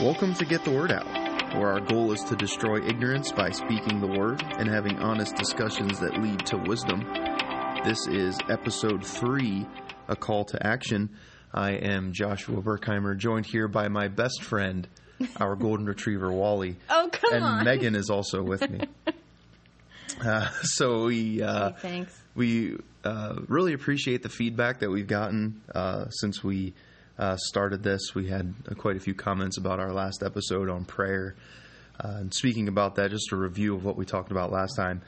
Welcome to Get the Word Out, where our goal is to destroy ignorance by speaking the Word and having honest discussions that lead to wisdom. This is episode three, A Call to Action. I am Joshua Berkheimer, joined here by my best friend, our golden retriever Wally. Oh, come and on. Megan is also with me. Uh, so we uh, Hey, thanks. we uh, really appreciate the feedback that we've gotten uh, since we uh, started this. We had uh, quite a few comments about our last episode on prayer. Uh, and speaking about that, just a review of what we talked about last time.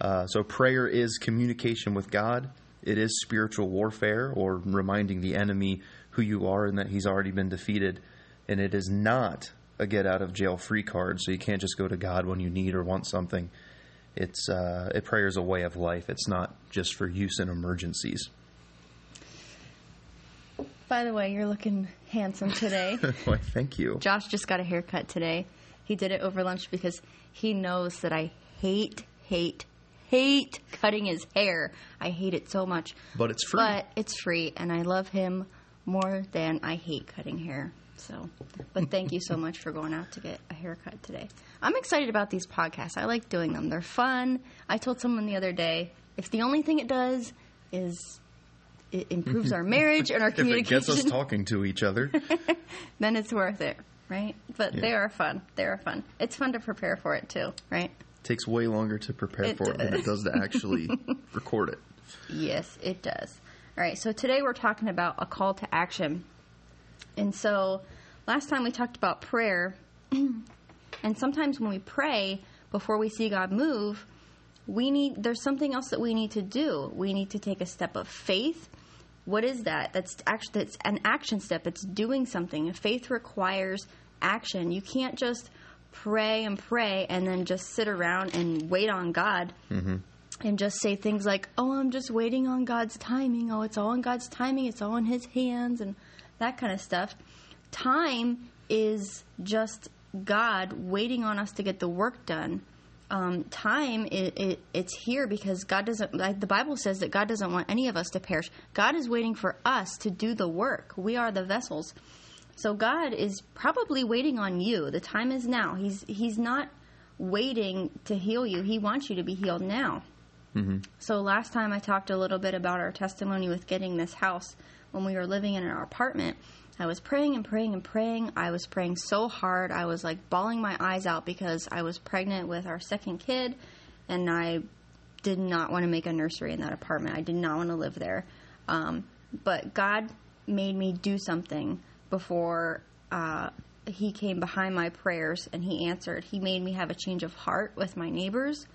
Uh, so, prayer is communication with God. It is spiritual warfare, or reminding the enemy who you are and that he's already been defeated. And it is not a get out of jail free card, so you can't just go to God when you need or want something. It's uh, it prayer is a way of life. It's not just for use in emergencies. By the way, you're looking handsome today. Why, thank you. Josh just got a haircut today. He did it over lunch because he knows that I hate, hate, hate cutting his hair. I hate it so much. But it's free. But it's free, and I love him more than I hate cutting hair. So, but thank you so much for going out to get a haircut today. I'm excited about these podcasts. I like doing them. They're fun. I told someone the other day, if the only thing it does is it improves our marriage and our communication. if it gets us talking to each other, then it's worth it, right? But Yeah. they are fun. They are fun. It's fun to prepare for it too, right? It takes way longer to prepare It for it than it does to actually record it. Yes, it does. All right, so today we're talking about a call to action. And so last time we talked about prayer, and sometimes when we pray before we see God move, we need there's something else that we need to do. We need to take a step of faith. What is that? That's actually that's an action step. It's doing something. Faith requires action. You can't just pray and pray and then just sit around and wait on God mm-hmm. and just say things like, "Oh, I'm just waiting on God's timing. Oh, it's all in God's timing. It's all in His hands," and that kind of stuff. Time is just God waiting on us to get the work done. Um, time it, it it's here because God doesn't. Like the Bible says that God doesn't want any of us to perish. God is waiting for us to do the work. We are the vessels. So God is probably waiting on you. The time is now. He's He's not waiting to heal you. He wants you to be healed now. So last time I talked a little bit about our testimony with getting this house when we were living in our apartment. I was praying and praying and praying. I was praying so hard. I was like bawling my eyes out because I was pregnant with our second kid and I did not want to make a nursery in that apartment. I did not want to live there. Um, but God made me do something before uh, He came behind my prayers and He answered. He made me have a change of heart with my neighbors.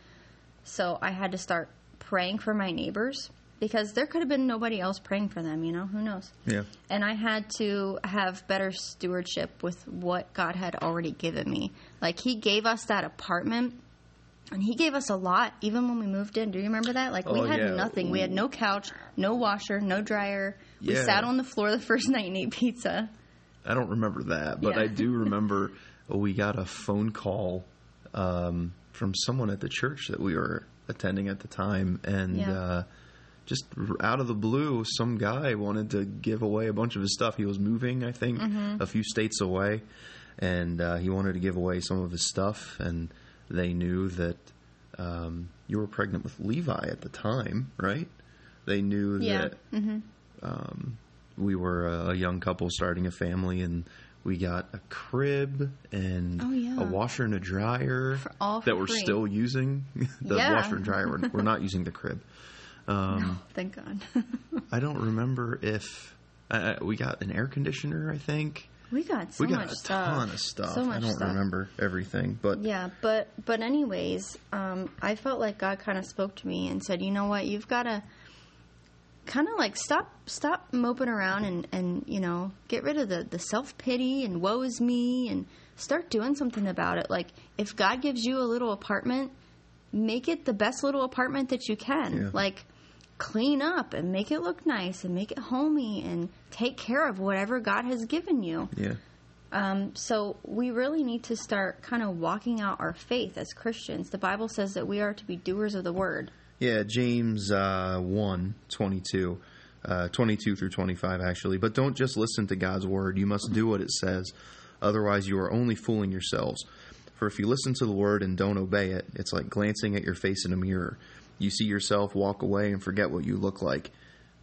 So I had to start praying for my neighbors because there could have been nobody else praying for them, you know, who knows. Yeah. And I had to have better stewardship with what God had already given me. Like He gave us that apartment and He gave us a lot even when we moved in. Do you remember that? Like we Oh, had yeah. nothing. We had no couch, no washer, no dryer. We Yeah. sat on the floor the first night and ate pizza. I don't remember that, but Yeah. I do remember we got a phone call um, from someone at the church that we were attending at the time, and Yeah. uh, just out of the blue, some guy wanted to give away a bunch of his stuff. He was moving, I think, Mm-hmm. a few states away, and uh, he wanted to give away some of his stuff, and they knew that um, you were pregnant with Levi at the time, right? They knew Yeah. that we were a, young couple starting a family and we got a crib and Oh, yeah. a washer and a dryer all that we're still using the Yeah. washer and dryer we're, we're not using the crib um, Thank God. i don't remember if uh, we got an air conditioner i think we got so we got much a stuff. ton of stuff So much i don't stuff. remember everything but Yeah, but but anyways, um, I felt like God kind of spoke to me and said, you know what, you've got to kind of like stop stop moping around and and you know get rid of the the self pity and woe is me and start doing something about it. Like if God gives you a little apartment, make it the best little apartment that you can. Yeah. Like clean up and make it look nice and make it homey and take care of whatever God has given you. yeah Um, so we really need to start kind of walking out our faith as Christians. The Bible says that we are to be doers of the word. Yeah, James uh, 1, 22. uh, 22 through 25, actually. But don't just listen to God's word. You must do what it says. Otherwise, you are only fooling yourselves. For if you listen to the word and don't obey it, it's like glancing at your face in a mirror. You see yourself, walk away, and forget what you look like.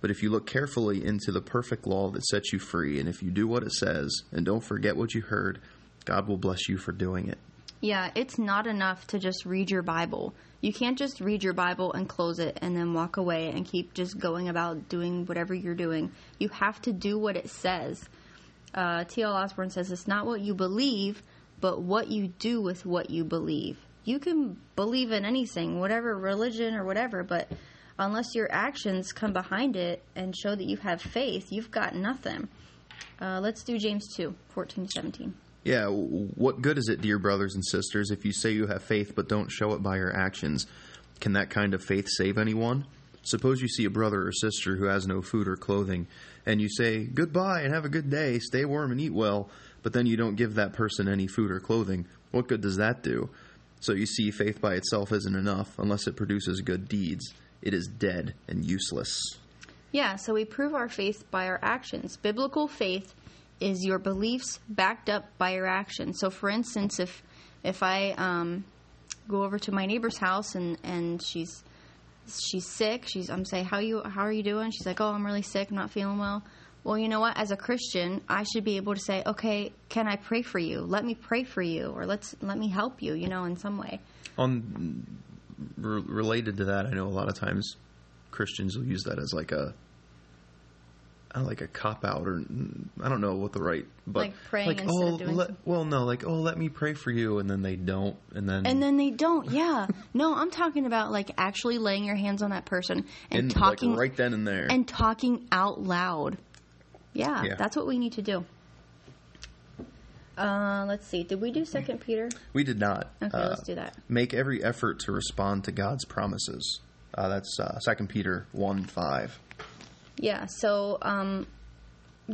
But if you look carefully into the perfect law that sets you free, and if you do what it says, and don't forget what you heard, God will bless you for doing it. Yeah, it's not enough to just read your Bible. You can't just read your Bible and close it and then walk away and keep just going about doing whatever you're doing. You have to do what it says. Uh, T.L. Osborn says it's not what you believe, but what you do with what you believe. You can believe in anything, whatever religion or whatever, but unless your actions come behind it and show that you have faith, you've got nothing. Uh, let's do James 2 14 17. Yeah, what good is it, dear brothers and sisters, if you say you have faith but don't show it by your actions? Can that kind of faith save anyone? Suppose you see a brother or sister who has no food or clothing, and you say, Goodbye and have a good day, stay warm and eat well, but then you don't give that person any food or clothing. What good does that do? So you see, faith by itself isn't enough unless it produces good deeds. It is dead and useless. Yeah, so we prove our faith by our actions. Biblical faith is your beliefs backed up by your actions. So, for instance, if if I um, go over to my neighbor's house and and she's she's sick, she's I'm saying how you how are you doing? She's like, oh, I'm really sick, I'm not feeling well. Well, you know what? As a Christian, I should be able to say, okay, can I pray for you? Let me pray for you, or let's let me help you. You know, in some way. On re- related to that, I know a lot of times Christians will use that as like a like a cop out or I don't know what the right but like praying like, instead oh, of doing let, well no like oh let me pray for you and then they don't and then and then they don't yeah no I'm talking about like actually laying your hands on that person and, and, talking like, right then and there and talking out loud yeah, Yeah. that's what we need to do uh, let's see did we do second Peter we did not okay uh, let's do that make every effort to respond to God's promises uh, that's uh, Second Peter one five Yeah. So, um,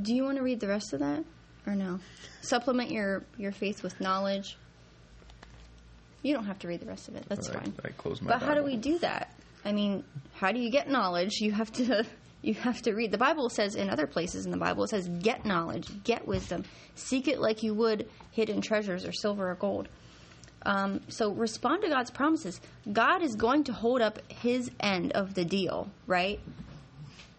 do you want to read the rest of that, or no? Supplement your your faith with knowledge. You don't have to read the rest of it. That's I, fine. I closed my But how do we do that? I mean, how do you get knowledge? You have to you have to read. The Bible says in other places in the Bible it says get knowledge, get wisdom, seek it like you would hidden treasures or silver or gold. Um, so respond to God's promises. God is going to hold up His end of the deal, right?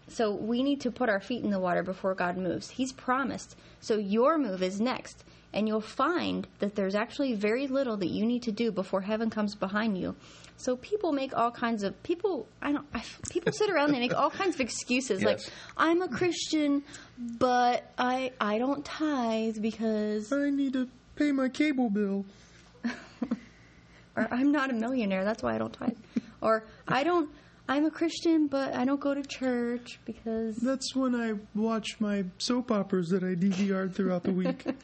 So we need to put our feet in the water before God moves. He's promised. So your move is next. And you'll find that there's actually very little that you need to do before heaven comes behind you. So people make all kinds of people. I don't. I, people sit around and make all kinds of excuses. Like I'm a Christian, but I I don't tithe because I need to pay my cable bill. or I'm not a millionaire. That's why I don't tithe. or I don't. I'm a Christian, but I don't go to church because That's when I watch my soap operas that I DVR'd throughout the week.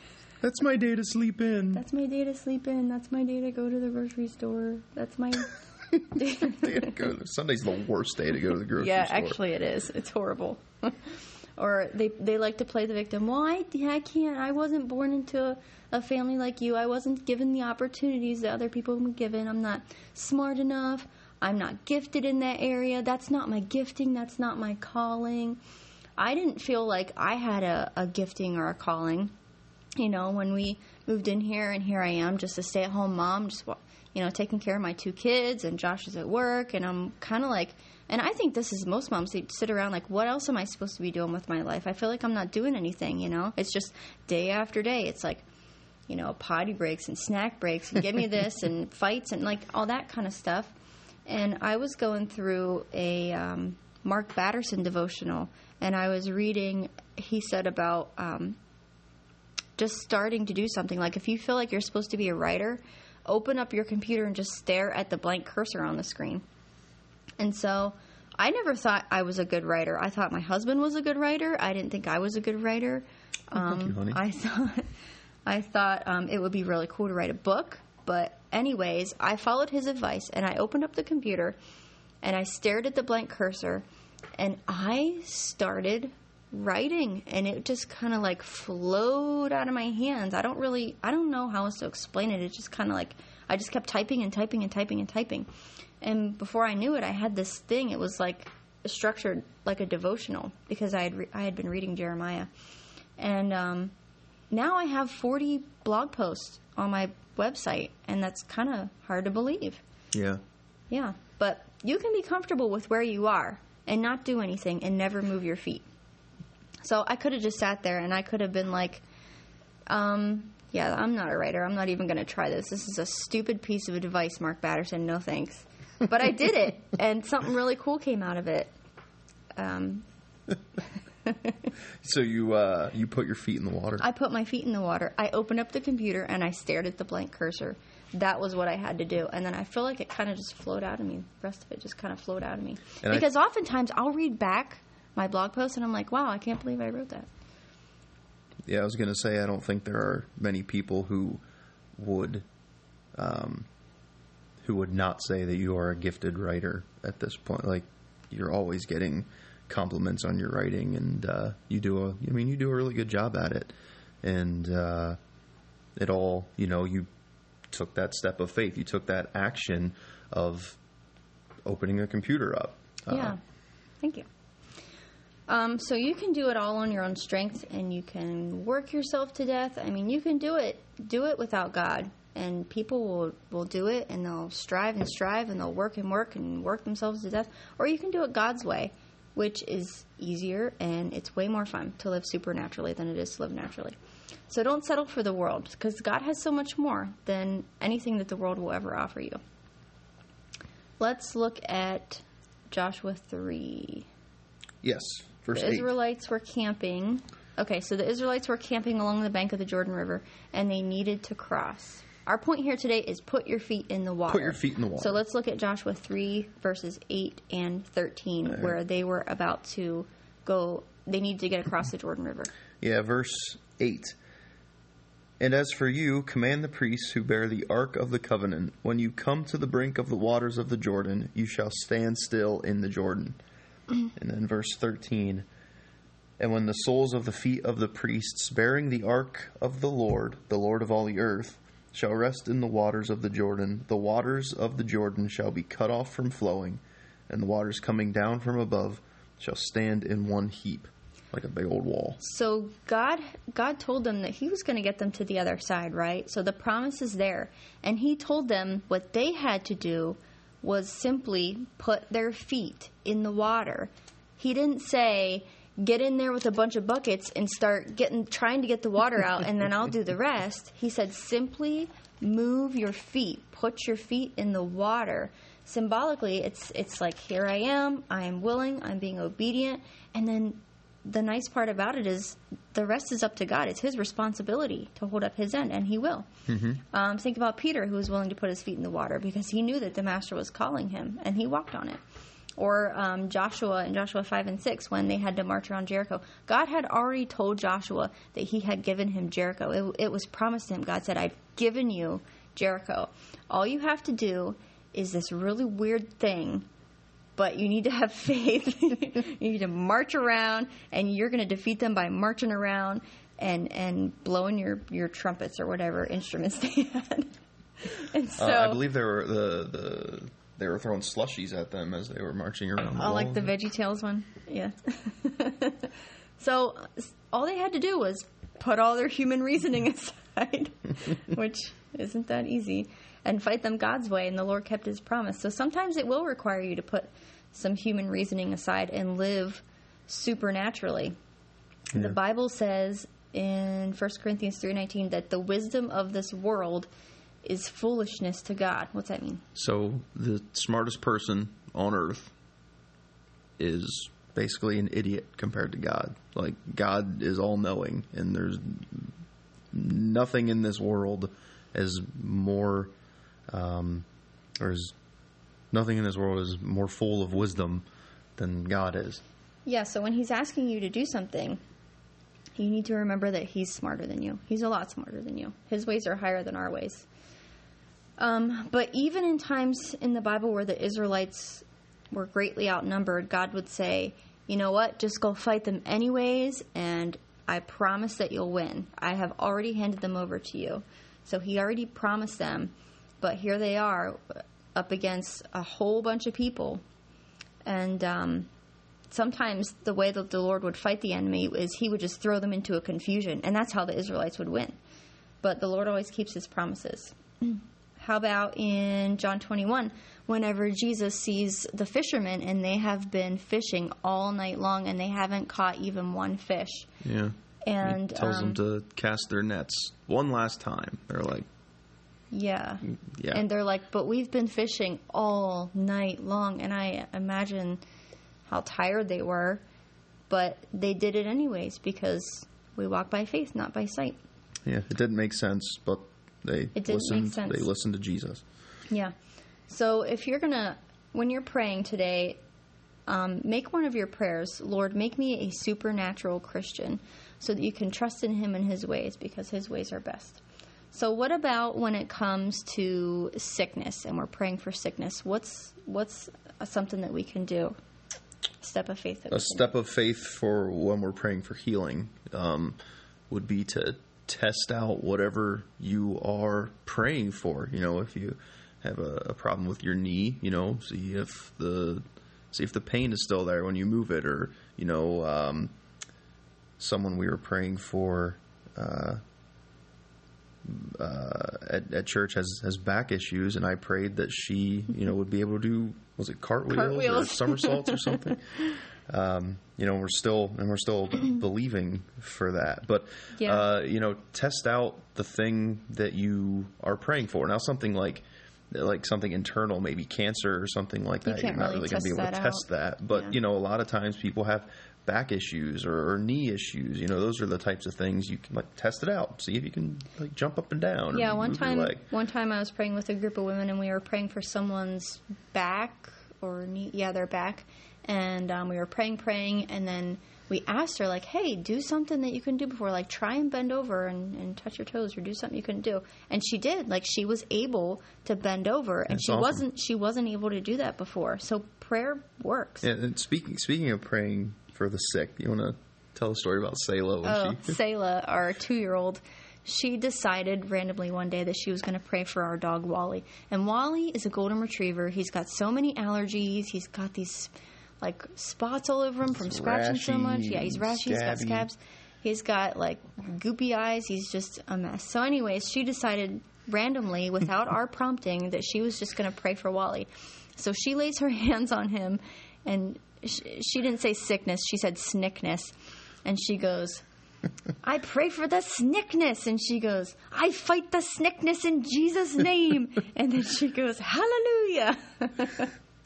That's my day to sleep in. That's my day to sleep in. That's my day to go to the grocery store. That's my day. To go- Sunday's the worst day to go to the grocery yeah, store. actually, it is. It's horrible. or they they like to play the victim. Well, I, I can't. I wasn't born into a, a family like you. I wasn't given the opportunities that other people were given. I'm not smart enough. I'm not gifted in that area. That's not my gifting. That's not my calling. I didn't feel like I had a, a gifting or a calling you know, when we moved in here, and here I am, just a stay at home mom, just, you know, taking care of my two kids, and Josh is at work, and I'm kind of like, and I think this is most moms they sit around like, what else am I supposed to be doing with my life? I feel like I'm not doing anything, you know? It's just day after day. It's like, you know, potty breaks and snack breaks, and give me this, and fights, and like all that kind of stuff. And I was going through a um, Mark Batterson devotional, and I was reading, he said about, um, just starting to do something. Like if you feel like you're supposed to be a writer, open up your computer and just stare at the blank cursor on the screen. And so I never thought I was a good writer. I thought my husband was a good writer. I didn't think I was a good writer. Um, you, honey. I thought I thought um, it would be really cool to write a book. But anyways, I followed his advice and I opened up the computer and I stared at the blank cursor and I started writing and it just kind of like flowed out of my hands. I don't really I don't know how else to explain it. It just kind of like I just kept typing and typing and typing and typing. And before I knew it, I had this thing. It was like structured like a devotional because I had re- I had been reading Jeremiah. And um now I have 40 blog posts on my website, and that's kind of hard to believe. Yeah. Yeah, but you can be comfortable with where you are and not do anything and never move your feet. So I could have just sat there and I could have been like, um, yeah, I'm not a writer. I'm not even going to try this. This is a stupid piece of advice, Mark Batterson. No thanks. But I did it, and something really cool came out of it. Um, So you uh, you put your feet in the water. I put my feet in the water. I opened up the computer and I stared at the blank cursor. That was what I had to do. And then I feel like it kind of just flowed out of me. The rest of it just kind of flowed out of me. And I- because oftentimes I'll read back my blog post and I'm like, wow, I can't believe I wrote that. Yeah, I was going to say I don't think there are many people who would um, who would not say that you are a gifted writer at this point. Like you're always getting compliments on your writing, and uh, you do a. I mean, you do a really good job at it, and uh, it all. You know, you took that step of faith. You took that action of opening a computer up. Uh, yeah. Thank you. Um, so you can do it all on your own strength, and you can work yourself to death. I mean, you can do it. Do it without God, and people will will do it, and they'll strive and strive, and they'll work and work and work themselves to death. Or you can do it God's way, which is easier and it's way more fun to live supernaturally than it is to live naturally. So don't settle for the world, because God has so much more than anything that the world will ever offer you. Let's look at Joshua three. Yes. Verse The eight. Israelites were camping. Okay, so the Israelites were camping along the bank of the Jordan River, and they needed to cross. Our point here today is put your feet in the water. Put your feet in the water. So let's look at Joshua 3, verses 8 and 13, right. where they were about to go, they needed to get across the Jordan River. Yeah, verse 8. And as for you, command the priests who bear the ark of the covenant, when you come to the brink of the waters of the Jordan, you shall stand still in the Jordan. and then verse 13. And when the soles of the feet of the priests bearing the ark of the Lord, the Lord of all the earth, shall rest in the waters of the Jordan, the waters of the Jordan shall be cut off from flowing, and the waters coming down from above shall stand in one heap, like a big old wall. So God God told them that he was going to get them to the other side, right? So the promise is there. And he told them what they had to do was simply put their feet in the water. He didn't say get in there with a bunch of buckets and start getting trying to get the water out and then I'll do the rest. He said simply move your feet. Put your feet in the water. Symbolically, it's it's like here I am, I am willing, I'm being obedient, and then the nice part about it is the rest is up to God. It's His responsibility to hold up His end, and He will. Um, think about Peter, who was willing to put his feet in the water because he knew that the Master was calling him, and he walked on it. Or um, Joshua in Joshua 5 and 6, when they had to march around Jericho. God had already told Joshua that He had given him Jericho. It, it was promised to him. God said, I've given you Jericho. All you have to do is this really weird thing but you need to have faith. you need to march around, and you're going to defeat them by marching around and and blowing your your trumpets or whatever instruments they had. and so, Uh, I believe they were the, the they were throwing slushies at them as they were marching around. Oh, like the Veggie Tales one, yeah. so all they had to do was put all their human reasoning aside, which isn't that easy, and fight them God's way. And the Lord kept His promise. So sometimes it will require you to put some human reasoning aside and live supernaturally. The Bible says in 1 Corinthians 3:19 that the wisdom of this world is foolishness to God. What's that mean? So the smartest person on earth is basically an idiot compared to God. Like God is all knowing, and there's nothing in this world as more, um, or nothing in this world is more full of wisdom than God is. Yeah, so when he's asking you to do something, you need to remember that he's smarter than you. He's a lot smarter than you. His ways are higher than our ways. Um, but even in times in the Bible where the Israelites were greatly outnumbered, God would say, you know what, just go fight them anyways, and I promise that you'll win. I have already handed them over to you. So he already promised them, but here they are up against a whole bunch of people. And um, sometimes the way that the Lord would fight the enemy is he would just throw them into a confusion, and that's how the Israelites would win. But the Lord always keeps his promises. How about in John 21, whenever Jesus sees the fishermen and they have been fishing all night long and they haven't caught even one fish? Yeah. And he tells um, them to cast their nets one last time. They're like, Yeah. yeah. And they're like, but we've been fishing all night long. And I imagine how tired they were. But they did it anyways because we walk by faith, not by sight. yeah, it didn't make sense, but they It didn't make listened. sense. They listened to Jesus. Yeah. So if you're going to, when you're praying today, um, make one of your prayers, Lord, make me a supernatural Christian so that you can trust in Him and His ways because His ways are best. So what about when it comes to sickness and we're praying for sickness? What's what's something that we can do? Step of faith. That A step of faith for when we're praying for healing um, would be to test out whatever you are praying for. You know, if you have a, a problem with your knee, you know, see if the see if the pain is still there when you move it, or you know, um, someone we were praying for. Uh, uh, at, at church has, has back issues, and I prayed that she, you know, would be able to do was it cartwheels, or Cartwheels. somersaults or something. um, you know, we're still and we're still believing for that. But Yeah. uh, you know, test out the thing that you are praying for. Now, something like like something internal, maybe cancer or something like that. can't You're not really really going to be able to test that. But Yeah. you know, a lot of times people have back issues or, or knee issues. You know, those are the types of things you can like test it out, see if you can like jump up and down. or Yeah, one time, one time I was praying with a group of women, and we were praying for someone's back or knee, yeah, their back, and um, we were praying, praying, and then we asked her like, "Hey, do something that you couldn't do before, like try and bend over and, and touch your toes, or do something you couldn't do." And she did, like she was able to bend over, and That's she awesome. wasn't she wasn't able to do that before. So prayer works. And, and speaking speaking of praying for the sick, you want to tell a story about Selah Oh, she Selah, our two year old, she decided randomly one day that she was going to pray for our dog Wally. And Wally is a golden retriever. He's got so many allergies. He's got these like spots all over him from scratching so much. Yeah, he's rashy. He's got scabs. He's got like goopy eyes. He's just a mess. So, anyways, she decided randomly, without our prompting, that she was just going to pray for Wally. So she lays her hands on him, and sh- she didn't say sickness. She said snickness. And she goes, I pray for the snickness. And she goes, I fight the snickness in Jesus' name. and then she goes, Hallelujah.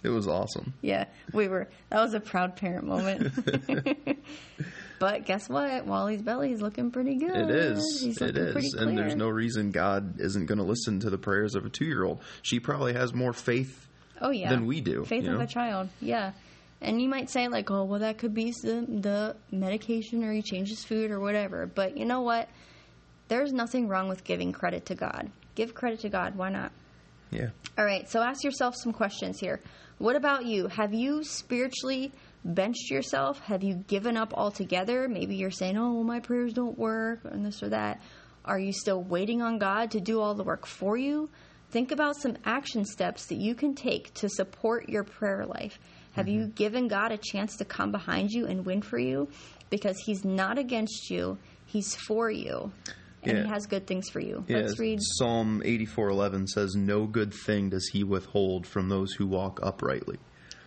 It was awesome. yeah, we were, that was a proud parent moment. but guess what? Wally's belly is looking pretty good. It is. It looking. And there's no reason God isn't going to listen to the prayers of a two year old. She probably has more faith oh, yeah. than we do. Faith of know? a child, yeah. And you might say like, oh, well, that could be the, the medication, or he changes food, or whatever. But you know what? There's nothing wrong with giving credit to God. Give credit to God. Why not? Yeah. All right. So ask yourself some questions here. What about you? Have you spiritually benched yourself? Have you given up altogether? Maybe you're saying, oh, well, my prayers don't work, and this or that. Are you still waiting on God to do all the work for you? Think about some action steps that you can take to support your prayer life. Have you mm-hmm. given God a chance to come behind you and win for you? Because He's not against you, He's for you. And Yeah. He has good things for you. Yeah, Let's read. Psalm 84:11 says, "No good thing does He withhold from those who walk uprightly."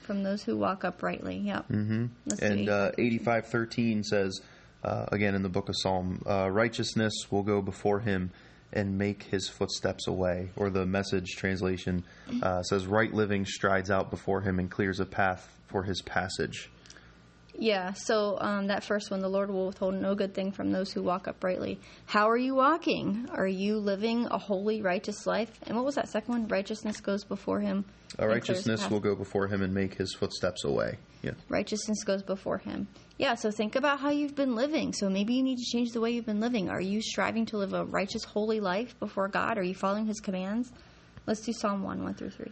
From those who walk uprightly. Yep. Mm-hmm. And uh, 85. 85:13 says, uh, again in the book of Psalm, uh, "Righteousness will go before Him and make His footsteps away." Or the Message translation uh, says, "Right living strides out before Him and clears a path for His passage." Yeah, so um, that first one, the Lord will withhold no good thing from those who walk uprightly. How are you walking? Are you living a holy, righteous life? And what was that second one? Righteousness goes before him. Uh, righteousness will go before Him and make His footsteps away. Yeah. Righteousness goes before him. Yeah, so think about how you've been living. So maybe you need to change the way you've been living. Are you striving to live a righteous, holy life before God? Are you following his commands? Let's do Psalm 1, 1 through 3.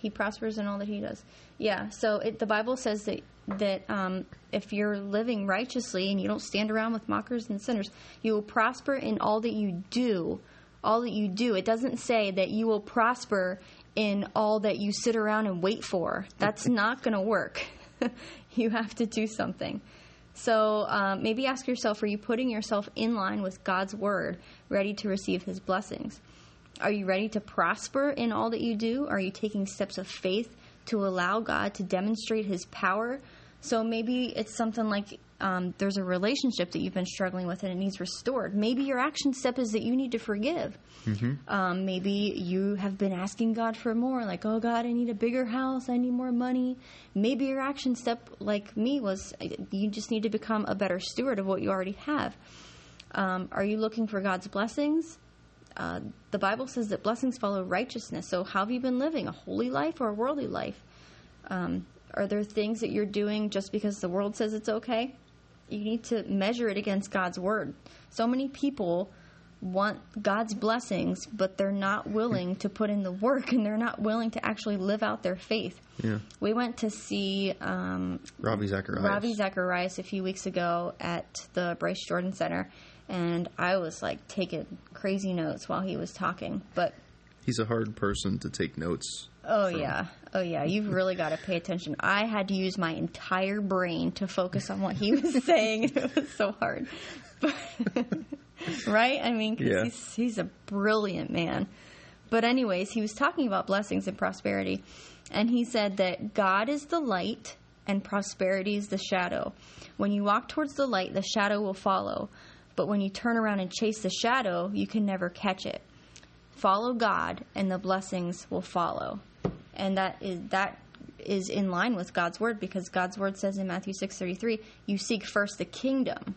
He prospers in all that he does. Yeah. So it, the Bible says that that um, if you're living righteously and you don't stand around with mockers and sinners, you will prosper in all that you do. All that you do. It doesn't say that you will prosper in all that you sit around and wait for. That's not going to work. you have to do something. So um, maybe ask yourself: Are you putting yourself in line with God's word, ready to receive His blessings? Are you ready to prosper in all that you do? Are you taking steps of faith to allow God to demonstrate His power? So maybe it's something like um, there's a relationship that you've been struggling with and it needs restored. Maybe your action step is that you need to forgive. Um, maybe you have been asking God for more, like, oh God, I need a bigger house, I need more money. Maybe your action step, like me, was you just need to become a better steward of what you already have. Um, are you looking for God's blessings? Uh, the Bible says that blessings follow righteousness. So, how have you been living? A holy life or a worldly life? Um, are there things that you're doing just because the world says it's okay? You need to measure it against God's word. So many people want God's blessings, but they're not willing to put in the work and they're not willing to actually live out their faith. Yeah. We went to see um, Ravi Zacharias. Ravi Zacharias a few weeks ago at the Bryce Jordan Center, and I was like taking crazy notes while he was talking. But He's a hard person to take notes. oh yeah, oh yeah, you've really got to pay attention. I had to use my entire brain to focus on what he was saying. It was so hard, right? I mean, 'cause Yeah. he's he's a brilliant man. But anyways, he was talking about blessings and prosperity, and he said that God is the light and prosperity is the shadow. When you walk towards the light, the shadow will follow. But when you turn around and chase the shadow, you can never catch it. Follow God and the blessings will follow. And that is that is in line with God's word because God's word says in Matthew 6:33, you seek first the kingdom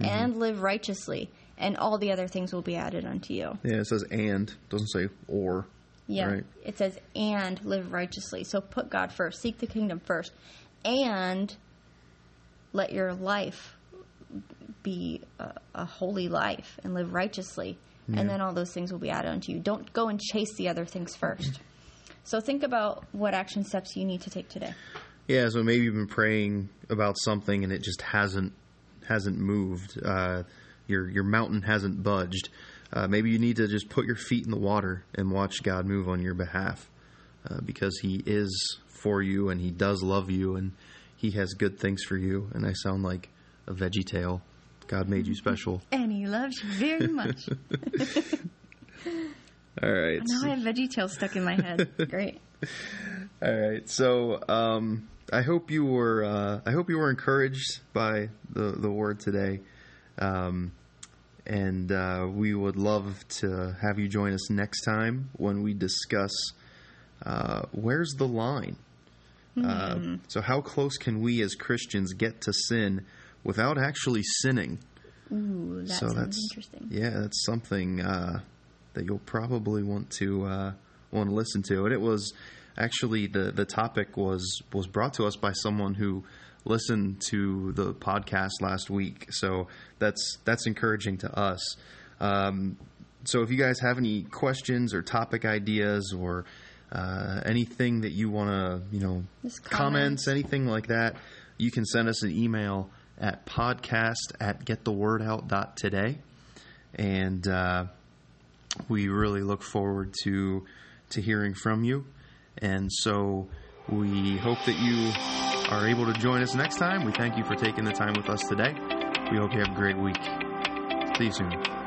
mm-hmm. and live righteously and all the other things will be added unto you. Yeah, it says and, doesn't say or. Yeah. Right. It says, and live righteously. So put God first, seek the kingdom first, and let your life be a, a holy life and live righteously. And then all those things will be added unto you. Don't go and chase the other things first. so think about what action steps you need to take today. Yeah, so maybe you've been praying about something and it just hasn't hasn't moved. Uh, your your mountain hasn't budged. Uh, maybe you need to just put your feet in the water and watch God move on your behalf, uh, because He is for you and He does love you and He has good things for you. And I sound like a Veggie Tale. God made you special. And he loves you very much. All right. now I have Veggie Tale stuck in my head. Great. All right. So um, I hope you were uh, I hope you were encouraged by the the word today, um, and uh, we would love to have you join us next time when we discuss uh, where's the line. Uh, so how close can we as Christians get to sin without actually sinning? Ooh, that so sounds that's interesting. yeah, that's something uh, that you'll probably want to uh, want to listen to. And it was actually the the topic was was brought to us by someone who listened to the podcast last week. So that's that's encouraging to us. Um, so if you guys have any questions or topic ideas or uh, anything that you want to, you know, Just comments, anything like that, you can send us an email at podcast at getthewordout.today. And uh, we really look forward to to hearing from you. And so we hope that you are able to join us next time. We thank you for taking the time with us today. We hope you have a great week. See you soon.